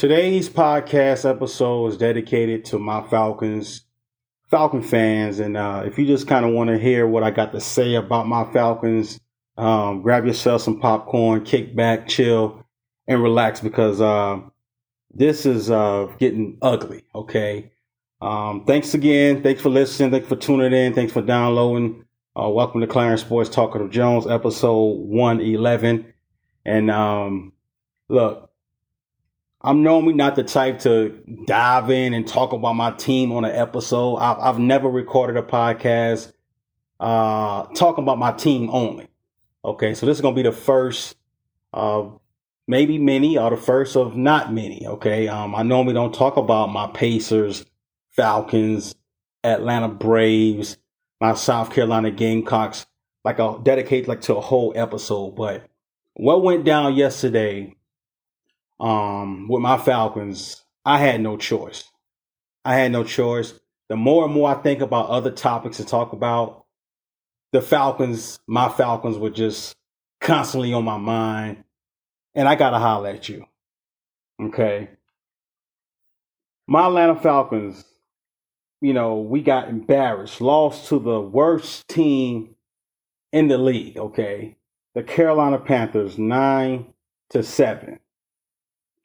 Today's podcast episode is dedicated to my Falcons, Falcon fans. And uh, if you just kind of want to hear what I got to say about my Falcons, um, grab yourself some popcorn, kick back, chill, and relax because uh, this is uh, getting ugly. Okay. Um, thanks again. Thanks for listening. Thanks for tuning in. Thanks for downloading. Uh, welcome to Clarence Sports of Jones, episode 111. And um, look, I'm normally not the type to dive in and talk about my team on an episode. I've, I've never recorded a podcast uh, talking about my team only. Okay, so this is gonna be the first maybe many or the first of not many. Okay, um, I normally don't talk about my Pacers, Falcons, Atlanta Braves, my South Carolina Gamecocks. Like I'll dedicate like to a whole episode. But what went down yesterday um, with my Falcons, I had no choice. I had no choice. The more and more I think about other topics to talk about, the Falcons, my Falcons were just constantly on my mind. And I got to holler at you. Okay. My Atlanta Falcons, you know, we got embarrassed, lost to the worst team in the league. Okay. The Carolina Panthers, nine to seven.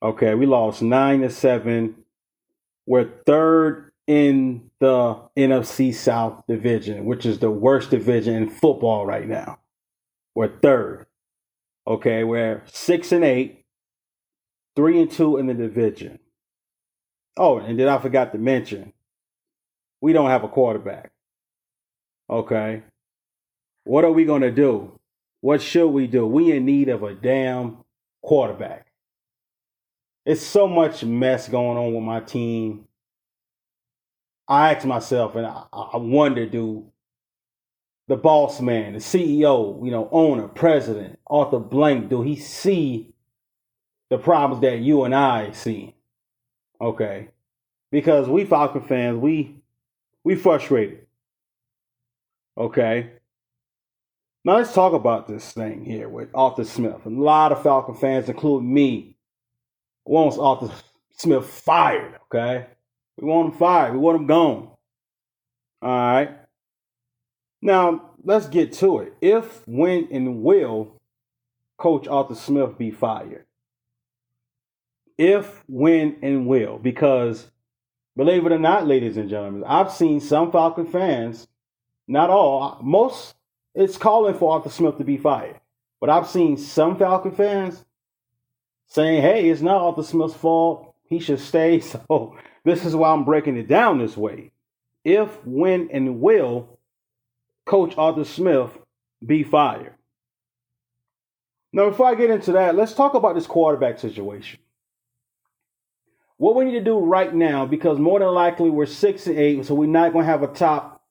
Okay, we lost nine to seven. We're third in the NFC South division, which is the worst division in football right now. We're third. Okay, we're six and eight, three and two in the division. Oh, and then I forgot to mention, we don't have a quarterback. Okay. What are we going to do? What should we do? We in need of a damn quarterback it's so much mess going on with my team. I ask myself, and I, I wonder, do the boss man, the CEO, you know, owner, president, Arthur Blank, do he see the problems that you and I see? Okay, because we Falcon fans, we we frustrated. Okay. Now let's talk about this thing here with Arthur Smith. A lot of Falcon fans, including me, wants Arthur Smith fired, okay? We want him fired. We want him gone. All right. Now, let's get to it. If, when, and will Coach Arthur Smith be fired? If, when, and will. Because, believe it or not, ladies and gentlemen, I've seen some Falcon fans, not all, most, it's calling for Arthur Smith to be fired. But I've seen some Falcon fans saying, hey, it's not Arthur Smith's fault. He should stay. So this is why I'm breaking it down this way. If, when, and will Coach Arthur Smith be fired? Now, before I get into that, let's talk about this quarterback situation. What we need to do right now, because more than likely we're six and eight, so we're not going to have a top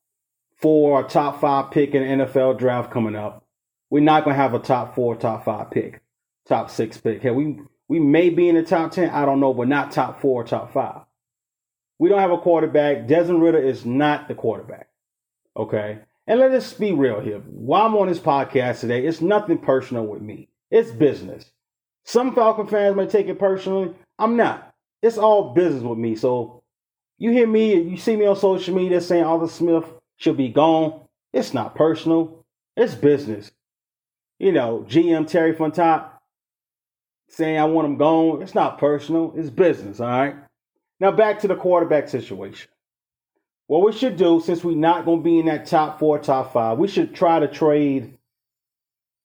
four or top five pick in the NFL draft coming up. We're not going to have a top four, top five pick top six pick. Hell, we we may be in the top ten. I don't know, but not top four, top five. We don't have a quarterback. Desmond Ridder is not the quarterback. Okay. And let us be real here. While I'm on this podcast today, it's nothing personal with me. It's business. Some Falcon fans may take it personally. I'm not. It's all business with me. So you hear me, you see me on social media saying Arthur Smith should be gone. It's not personal. It's business. You know, GM Terry Fontenot, saying I want him gone. It's not personal, it's business, all right? Now back to the quarterback situation. What we should do, since we're not going to be in that top four, top five, we should try to trade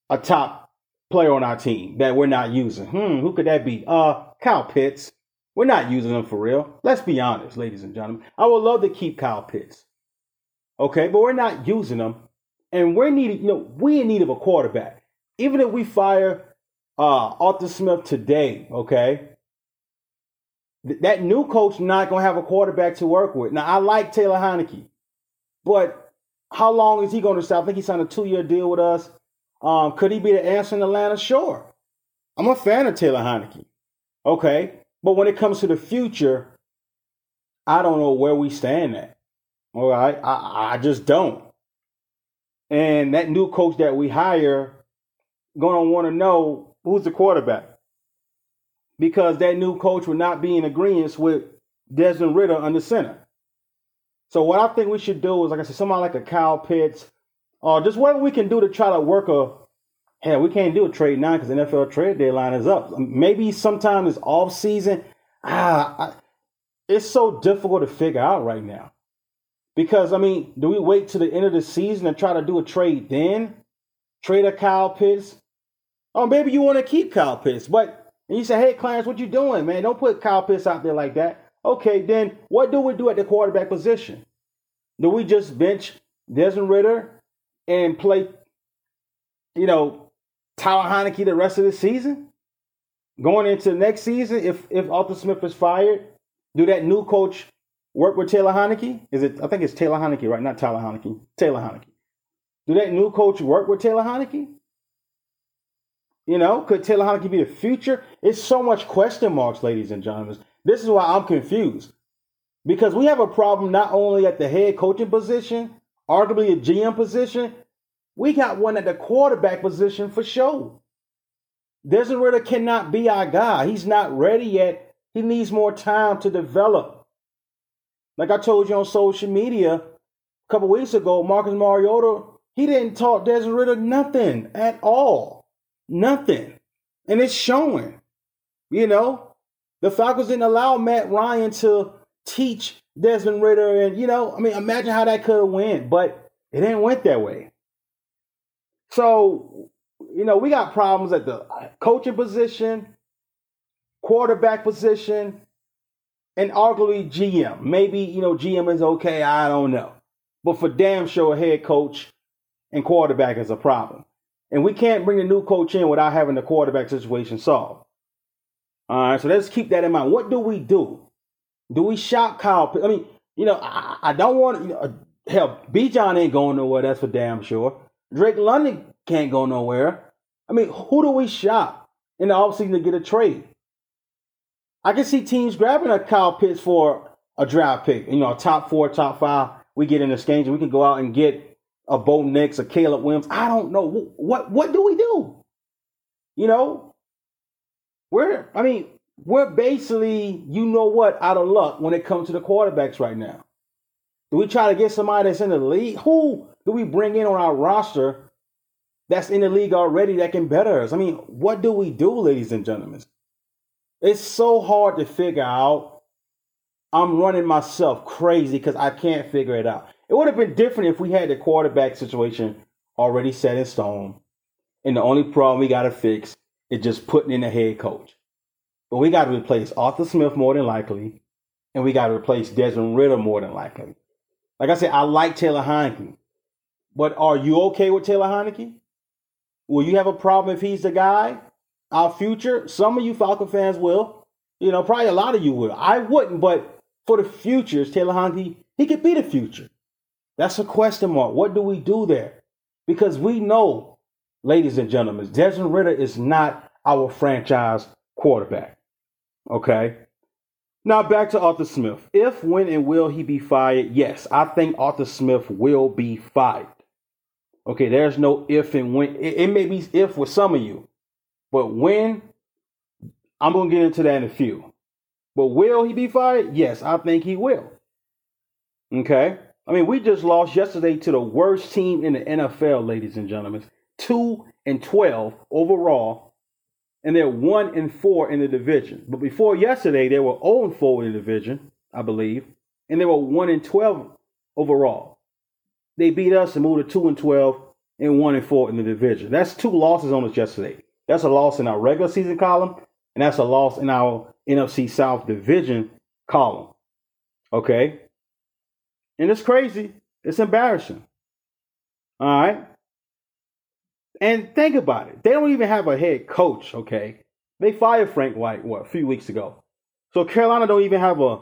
a top player on our team that we're not using. Hmm, who could that be? Uh, Kyle Pitts. We're not using him for real. Let's be honest, ladies and gentlemen. I would love to keep Kyle Pitts. Okay, but we're not using him. And we're needing, you know, we in need of a quarterback. Even if we fire uh, Arthur Smith today, okay? Th- that new coach not going to have a quarterback to work with. Now, I like Taylor Heinicke, but how long is he going to stay? I think he signed a two year deal with us. Um, could he be the answer in Atlanta? Sure. I'm a fan of Taylor Heinicke, okay? But when it comes to the future, I don't know where we stand at. All right, I, I just don't. And that new coach that we hire gonna want to know who's the quarterback? because that new coach would not be in agreement with Desmond Ridder under center. So what I think we should do is, like I said, somebody like a Kyle Pitts, or just whatever we can do to try to work a. Hell, we can't do a trade now because the NFL trade deadline is up. Maybe sometime this off season. Ah, I, it's so difficult to figure out right now. Because I mean, do we wait to the end of the season and try to do a trade then? Trade a Kyle Pitts? Oh, maybe you want to keep Kyle Pitts, but and you say, hey, Clarence, what you doing, man? Don't put Kyle Pitts out there like that. Okay, then what do we do at the quarterback position? Do we just bench Desmond Ridder and play, you know, Tyler Heinicke the rest of the season? Going into next season, if if Arthur Smith is fired, do that new coach work with Taylor Heinicke? Is it? I think it's Taylor Heinicke, right? Not Tyler Heinicke. Taylor Heinicke. Do that new coach work with Taylor Heinicke? You know, could Taylor Heinicke be the future? It's so much question marks, ladies and gentlemen. This is why I'm confused. Because we have a problem not only at the head coaching position, arguably a GM position, we got one at the quarterback position for sure. Desmond Ridder cannot be our guy. He's not ready yet. He needs more time to develop. Like I told you on social media a couple weeks ago, Marcus Mariota, he didn't talk Desmond Ridder nothing at all. Nothing. And it's showing. You know, the Falcons didn't allow Matt Ryan to teach Desmond Ridder. And, you know, I mean, imagine how that could have went, but it didn't went that way. So, you know, we got problems at the uh, coaching position, quarterback position, and arguably GM. Maybe, you know, GM is okay. I don't know. But for damn sure, head coach and quarterback is a problem. And we can't bring a new coach in without having the quarterback situation solved. All right, so let's keep that in mind. What do we do? Do we shop Kyle? I mean, you know, I, I don't want you know, uh, hell, Bijan ain't going nowhere. That's for damn sure. Drake London can't go nowhere. I mean, who do we shop in the offseason to get a trade? I can see teams grabbing a Kyle Pitts for a draft pick. You know, top four, top five. We get in the exchange and we can go out and get a Bo Nix, a Caleb Williams. I don't know what what do we do? You know, we're I mean we're basically, you know what, out of luck when it comes to the quarterbacks right now. Do we try to get somebody that's in the league? Who do we bring in on our roster that's in the league already that can better us? I mean, what do we do, ladies and gentlemen? It's so hard to figure out. I'm running myself crazy because I can't figure it out. It would have been different if we had the quarterback situation already set in stone. And the only problem we got to fix is just putting in a head coach. But we got to replace Arthur Smith more than likely, and we got to replace Desmond Ridder more than likely. Like I said, I like Taylor Heinicke, but are you okay with Taylor Heinicke? Will you have a problem if he's the guy? Our future? Some of you Falcon fans will. You know, probably a lot of you will. I wouldn't, but for the future, Taylor Heinicke, he could be the future. That's a question mark. What do we do there? Because we know, ladies and gentlemen, Desmond Ridder is not our franchise quarterback. Okay. Now back to Arthur Smith. If, when, and will he be fired? Yes, I think Arthur Smith will be fired. Okay, there's no if and when. It, it may be if with some of you, but when, I'm going to get into that in a few. But will he be fired? Yes, I think he will. Okay. I mean, we just lost yesterday to the worst team in the NFL, ladies and gentlemen. 2 and 12 overall and they're one and four in the division. But before yesterday, they were 0 and 4 in the division, I believe, and they were one and 12 overall. They beat us and moved to two and 12 and one and four in the division. That's two losses on us yesterday. That's a loss in our regular season column, and that's a loss in our NFC South division column. Okay? And it's crazy. It's embarrassing. All right. And think about it. They don't even have a head coach, okay? They fired Frank Reich, what, a few weeks ago. So Carolina don't even have a,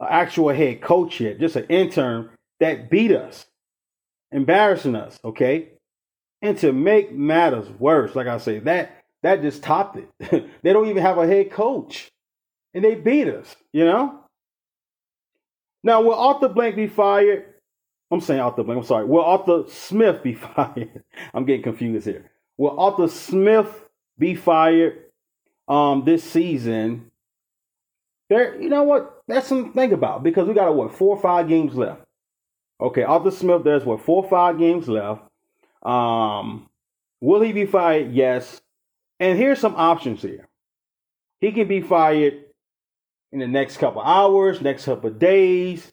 a actual head coach yet, just an intern that beat us, embarrassing us, okay? And to make matters worse, like I say, that that just topped it. they don't even have a head coach. And they beat us, you know? Now, will Arthur Blank be fired? I'm saying Arthur Blank. I'm sorry. Will Arthur Smith be fired? I'm getting confused here. Will Arthur Smith be fired? um, this season, there, you know what? That's something to think about because we got what four or five games left. Okay, Arthur Smith, there's what four or five games left. Um, will he be fired? Yes. And here's some options here. He can be fired in the next couple hours, next couple days.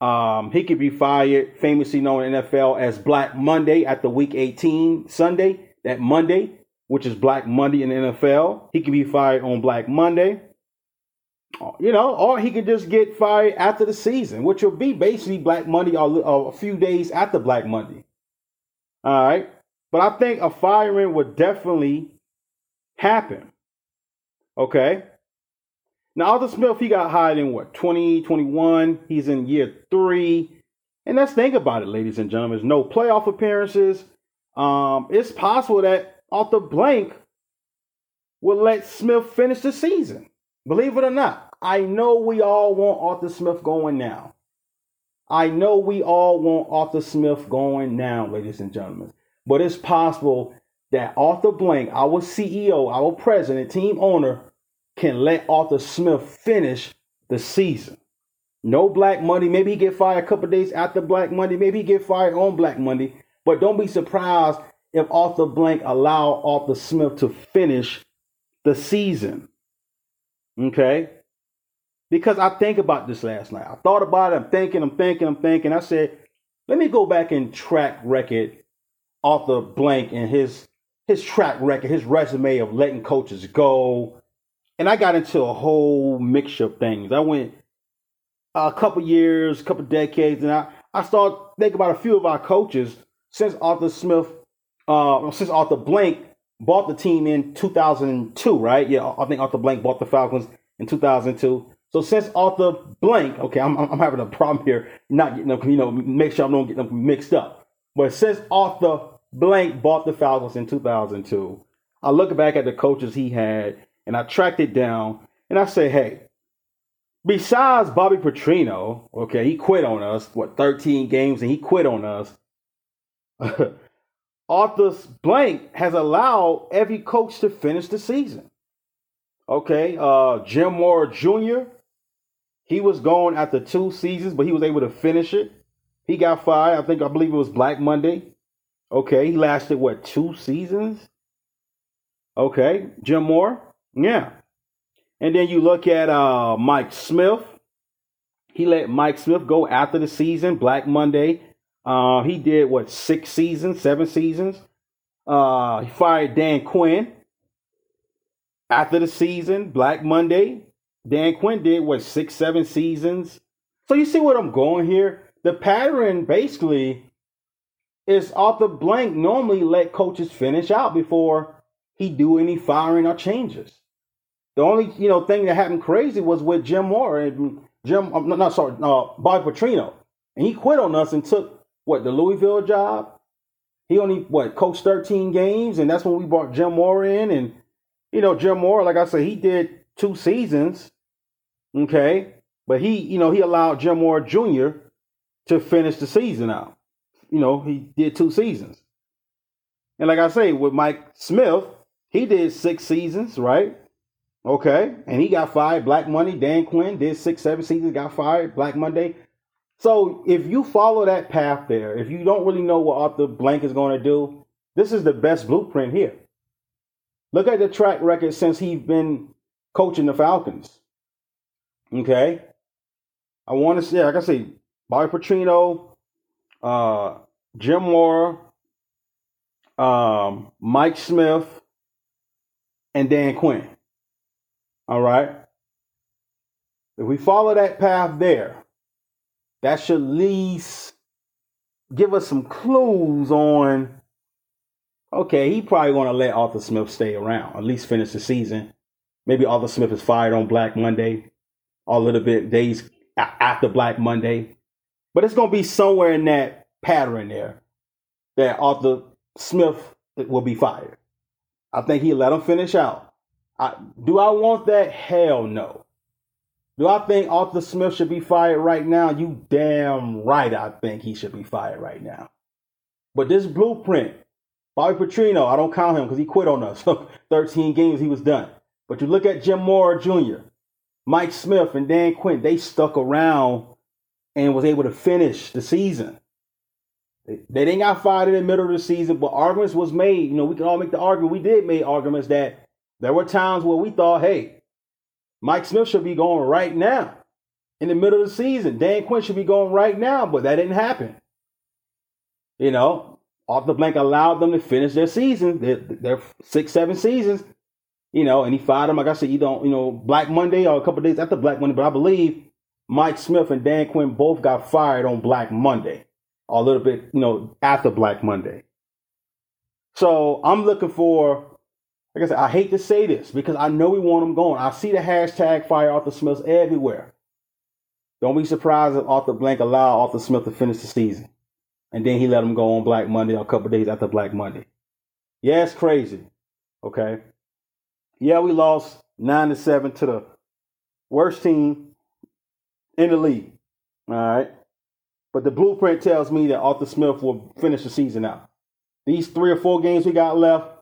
Um, he could be fired, famously known in NFL as Black Monday at the Week 18 Sunday. That Monday, which is Black Monday in the NFL, he could be fired on Black Monday. You know, or he could just get fired after the season, which will be basically Black Monday or a few days after Black Monday. All right. But I think a firing would definitely happen. Okay. Now, Arthur Smith, he got hired in what, 2021? He's in year three. And let's think about it, ladies and gentlemen. No playoff appearances. Um, it's possible that Arthur Blank will let Smith finish the season. Believe it or not, I know we all want Arthur Smith going now. I know we all want Arthur Smith going now, ladies and gentlemen. But it's possible that Arthur Blank, our CEO, our president, team owner, can let Arthur Smith finish the season. No Black Monday. Maybe he get fired a couple days after Black Monday. Maybe he get fired on Black Monday. But don't be surprised if Arthur Blank allow Arthur Smith to finish the season. Okay? Because I think about this last night. I thought about it. I'm thinking, I'm thinking, I'm thinking. I said, let me go back and track record Arthur Blank and his his track record, his resume of letting coaches go. And I got into a whole mixture of things. I went a couple years, a couple decades, and I, I started thinking about a few of our coaches since Arthur Smith, uh, since Arthur Blank bought the team in 2002, right? Yeah, I think Arthur Blank bought the Falcons in 2002. So since Arthur Blank, okay, I'm, I'm having a problem here, not getting them, you know, make sure I don't get them mixed up. But since Arthur Blank bought the Falcons in 2002, I look back at the coaches he had and I tracked it down and I say, hey, besides Bobby Petrino, okay, he quit on us, what, 13 games and he quit on us. Arthur Blank has allowed every coach to finish the season. Okay, uh, Jim Mora Jr., he was gone after two seasons, but he was able to finish it. He got fired. I think I believe it was Black Monday. Okay, he lasted what two seasons? Okay, Jim Mora. Yeah. And then you look at uh, Mike Smith. He let Mike Smith go after the season, Black Monday. Uh, he did what six seasons, seven seasons. Uh, he fired Dan Quinn after the season, Black Monday. Dan Quinn did what six, seven seasons. So you see what I'm going here. The pattern basically is Arthur Blank normally let coaches finish out before he do any firing or changes. The only you know thing that happened crazy was with Jim Mora and Jim. I'm not, not sorry, uh, Bobby Petrino, and he quit on us and took what the Louisville job. He only what coached 13 games, and that's when we brought Jim Mora in. And you know Jim Mora, like I said, he did two seasons, okay, but he you know he allowed Jim Mora Jr. to finish the season out. You know he did two seasons, and like I say with Mike Smith, he did six seasons, right? Okay. And he got fired. Black Monday, Dan Quinn did six, seven seasons, got fired. Black Monday. So if you follow that path there, if you don't really know what Arthur Blank is going to do, this is the best blueprint here. Look at the track record since he's been coaching the Falcons. Okay. I want to say, like I say, Bobby Petrino, uh, Jim Mora, um, Mike Smith, and Dan Quinn. All right. If we follow that path there, that should at least give us some clues on okay, he probably to let Arthur Smith stay around, at least finish the season. Maybe Arthur Smith is fired on Black Monday, a little bit days after Black Monday. But it's to be somewhere in that pattern there that Arthur Smith will be fired. I think he let him finish out. I, do I want that? Hell no. Do I think Arthur Smith should be fired right now? You damn right I think he should be fired right now. But this blueprint, Bobby Petrino, I don't count him because he quit on us. 13 games, he was done. But you look at Jim Mora Jr., Mike Smith, and Dan Quinn, they stuck around and was able to finish the season. They, they didn't got fired in the middle of the season, but arguments was made. You know, we can all make the argument. We did make arguments that there were times where we thought, hey, Mike Smith should be going right now in the middle of the season. Dan Quinn should be going right now, but that didn't happen. You know, Arthur Blank allowed them to finish their season, their, their six, seven seasons. You know, and he fired them. Like I said, you don't, you know, Black Monday or a couple days after Black Monday, but I believe Mike Smith and Dan Quinn both got fired on Black Monday, or a little bit, you know, after Black Monday. So I'm looking for, like I said, I hate to say this because I know we want them going. I see the hashtag fire Arthur Smith everywhere. Don't be surprised if Arthur Blank allowed Arthur Smith to finish the season. And then he let him go on Black Monday a couple days after Black Monday. Yeah, it's crazy. Okay. Yeah, we lost nine to seven to the worst team in the league. All right. But the blueprint tells me that Arthur Smith will finish the season out. These three or four games we got left.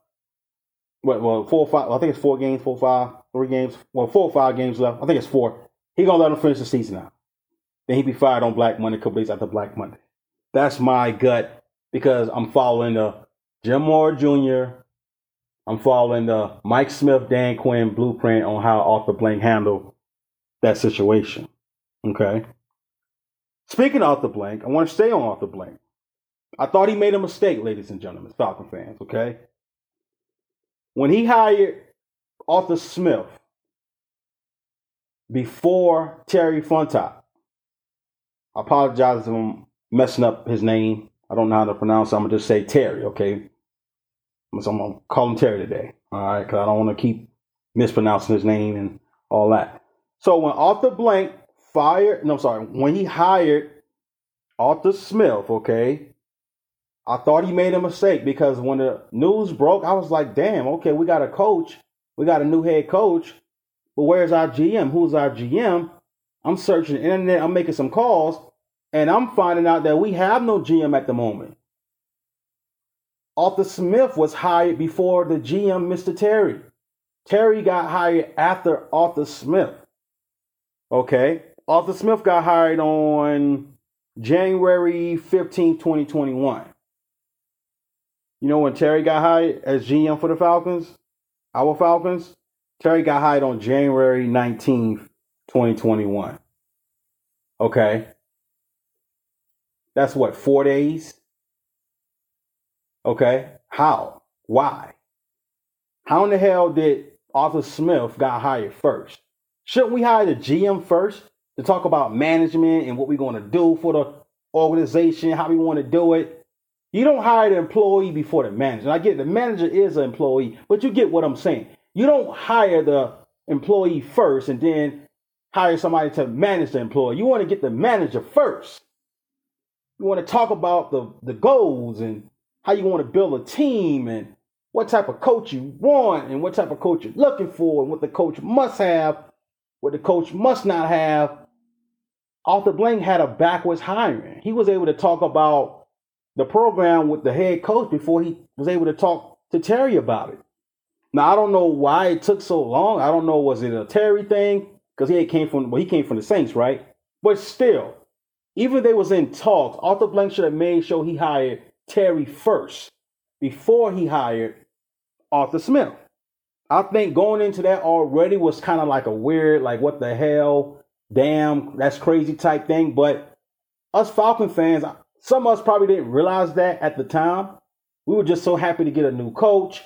Well, well, four or five. I think it's four games, four, five, three games. Well, four or five games left. I think it's four. He gonna let him finish the season out. Then he'd be fired on Black Monday, a couple days after Black Monday. That's my gut because I'm following the Jim Mora Jr. I'm following the Mike Smith, Dan Quinn blueprint on how Arthur Blank handled that situation. Okay. Speaking of Arthur Blank, I want to stay on Arthur Blank. I thought he made a mistake, ladies and gentlemen, Falcon fans, okay? When he hired Arthur Smith before Terry Funchal, I apologize if I'm messing up his name. I don't know how to pronounce it. I'm going to just say Terry, okay? So I'm going to call him Terry today, all right? Because I don't want to keep mispronouncing his name and all that. So when Arthur Blank fired, no, sorry, when he hired Arthur Smith, okay, I thought he made a mistake because when the news broke, I was like, damn, okay, we got a coach. We got a new head coach. But where's our GM? Who's our GM? I'm searching the internet, I'm making some calls, and I'm finding out that we have no GM at the moment. Arthur Smith was hired before the GM, Mr. Terry. Terry got hired after Arthur Smith. Okay. Arthur Smith got hired on January 15, 2021. You know when Terry got hired as GM for the Falcons? Our Falcons? Terry got hired on January 19th, 2021. Okay. That's what, four days? Okay. How? Why? How in the hell did Arthur Smith got hired first? Shouldn't we hire the GM first to talk about management and what we're going to do for the organization, how we want to do it? You don't hire the employee before the manager. I get the manager is an employee, but you get what I'm saying. You don't hire the employee first and then hire somebody to manage the employee. You want to get the manager first. You want to talk about the, the goals and how you want to build a team and what type of coach you want and what type of coach you're looking for and what the coach must have, what the coach must not have. Arthur Blank had a backwards hiring. He was able to talk about the program with the head coach before he was able to talk to Terry about it. Now I don't know why it took so long. I don't know was it a Terry thing because he came from well he came from the Saints, right? But still, even they was in talks, Arthur Blank should have made sure he hired Terry first before he hired Arthur Smith. I think going into that already was kind of like a weird, like what the hell, damn, that's crazy type thing. But us Falcon fans, some of us probably didn't realize that at the time. We were just so happy to get a new coach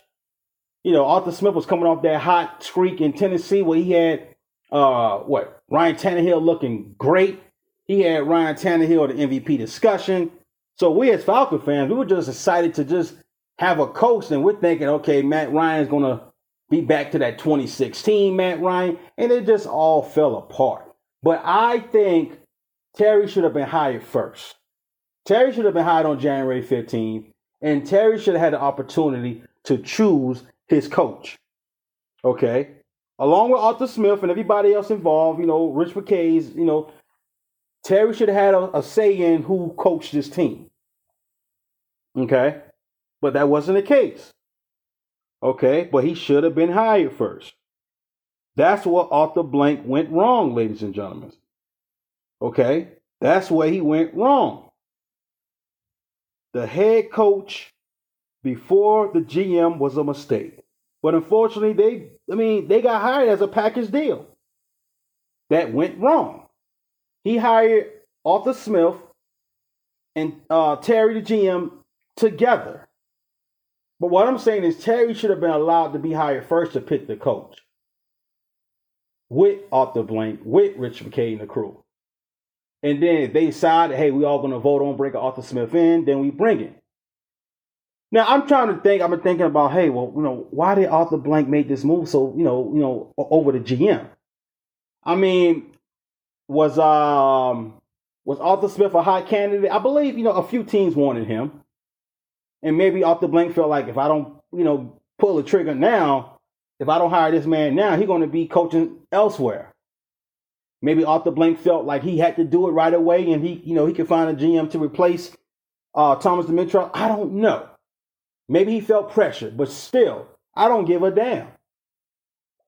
you know, Arthur Smith was coming off that hot streak in Tennessee where he had uh what Ryan Tannehill looking great. He had Ryan Tannehill the MVP discussion. So we as Falcon fans, we were just excited to just have a coach, and we're thinking, okay, Matt Ryan's gonna be back to that 2016 Matt Ryan, and it just all fell apart. But I think Terry should have been hired first. Terry should have been hired on January 15th, and Terry should have had the opportunity to choose his coach. Okay. Along with Arthur Smith and everybody else involved, you know, Rich McKay's, you know, Terry should have had a, a say in who coached this team. Okay. But that wasn't the case. Okay. But he should have been hired first. That's what Arthur Blank went wrong, ladies and gentlemen. Okay? That's where he went wrong. The head coach before the GM was a mistake. But unfortunately, they I mean, they got hired as a package deal. That went wrong. He hired Arthur Smith and uh, Terry the GM together. But what I'm saying is Terry should have been allowed to be hired first to pick the coach. With Arthur Blank, with Rich McKay and the crew. And then if they decide, hey, we all gonna vote on bringing Arthur Smith in, then we bring it. Now I'm trying to think. I'm thinking about, hey, well, you know, why did Arthur Blank make this move? So you know, you know, over the GM. I mean, was um was Arthur Smith a high candidate? I believe you know a few teams wanted him, and maybe Arthur Blank felt like if I don't, you know, pull the trigger now, if I don't hire this man now, he's going to be coaching elsewhere. Maybe Arthur Blank felt like he had to do it right away, and he, you know, he could find a GM to replace uh, Thomas Dimitroff. I don't know. Maybe he felt pressure, but still, I don't give a damn.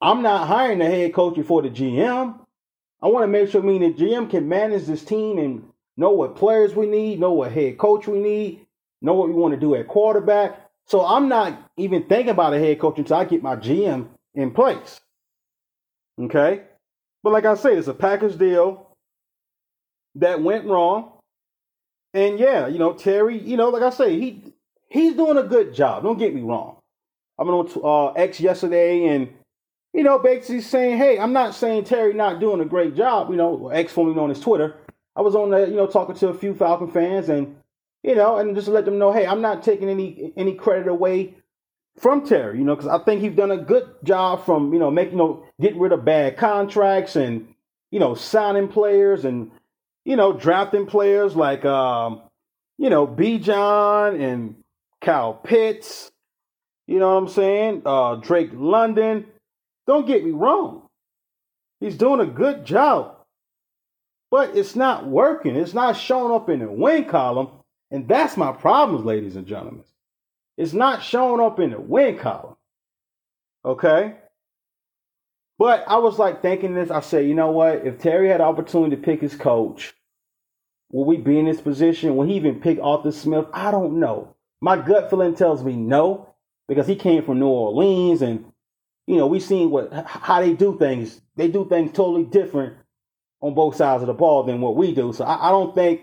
I'm not hiring the head coach before the GM. I want to make sure me and the GM can manage this team and know what players we need, know what head coach we need, know what we want to do at quarterback. So I'm not even thinking about a head coach until I get my GM in place. Okay? But like I said, it's a package deal that went wrong. And yeah, you know, Terry, you know, like I say, he he's doing a good job. Don't get me wrong. I went on uh, X yesterday and, you know, basically saying, hey, I'm not saying Terry not doing a great job. You know, X formerly known as Twitter. I was on there, you know, talking to a few Falcon fans and, you know, and just let them know, hey, I'm not taking any any credit away from Terry, you know, because I think he's done a good job from, you know, making, you know, getting rid of bad contracts and, you know, signing players and, you know, drafting players like, um, you know, Bijan and Kyle Pitts, you know what I'm saying? Uh, Drake London. Don't get me wrong. He's doing a good job. But it's not working. It's not showing up in the win column. And that's my problem, ladies and gentlemen. It's not showing up in the win column. Okay? But I was like thinking this. I said, you know what? If Terry had opportunity to pick his coach, will we be in this position? Will he even pick Arthur Smith? I don't know. My gut feeling tells me no, because he came from New Orleans and you know, we've seen what how they do things. They do things totally different on both sides of the ball than what we do. So I, I don't think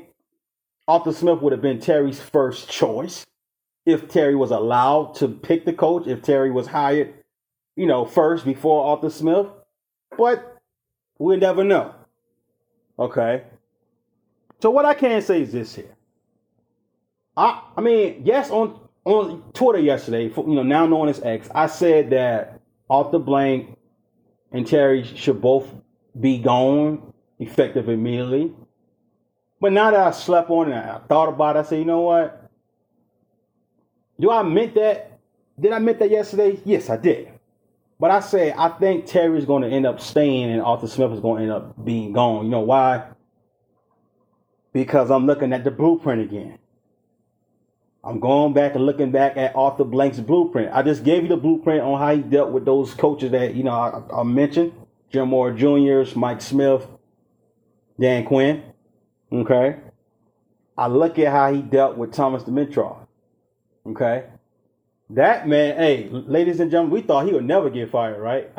Arthur Smith would have been Terry's first choice if Terry was allowed to pick the coach, if Terry was hired, you know, first before Arthur Smith. But we never know. Okay. So what I can say is this here. I I mean, yes, on on Twitter yesterday, you know, now known as X, I said that Arthur Blank and Terry should both be gone effective immediately. But now that I slept on it and I thought about it, I said, you know what? Do I meant that? Did I meant that yesterday? Yes, I did. But I say I think Terry's going to end up staying and Arthur Smith is going to end up being gone. You know why? Because I'm looking at the blueprint again. I'm going back and looking back at Arthur Blank's blueprint. I just gave you the blueprint on how he dealt with those coaches that you know I, I mentioned: Jim Mora Jr., Mike Smith, Dan Quinn. Okay. I look at how he dealt with Thomas Dimitroff. Okay. That man, hey, ladies and gentlemen, we thought he would never get fired, right?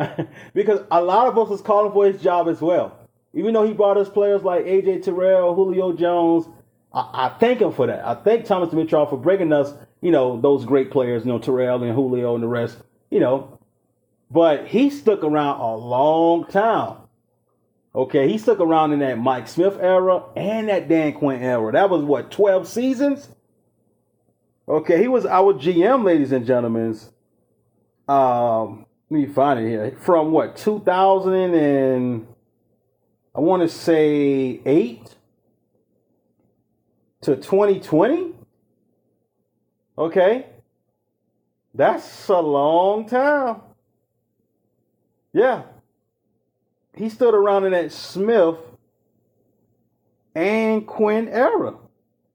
because a lot of us was calling for his job as well. Even though he brought us players like AJ Terrell, Julio Jones, I, I, thank him for that. I thank Thomas Dimitroff for bringing us, you know, those great players, you know, Terrell and Julio and the rest, you know. But he stuck around a long time. Okay, he stuck around in that Mike Smith era and that Dan Quinn era. That was what, 12 seasons? Okay, he was our GM, ladies and gentlemen. Um, let me find it here. From what, 2000 and I want to say 8 to 2020? Okay. That's a long time. Yeah. He stood around in that Smith and Quinn era.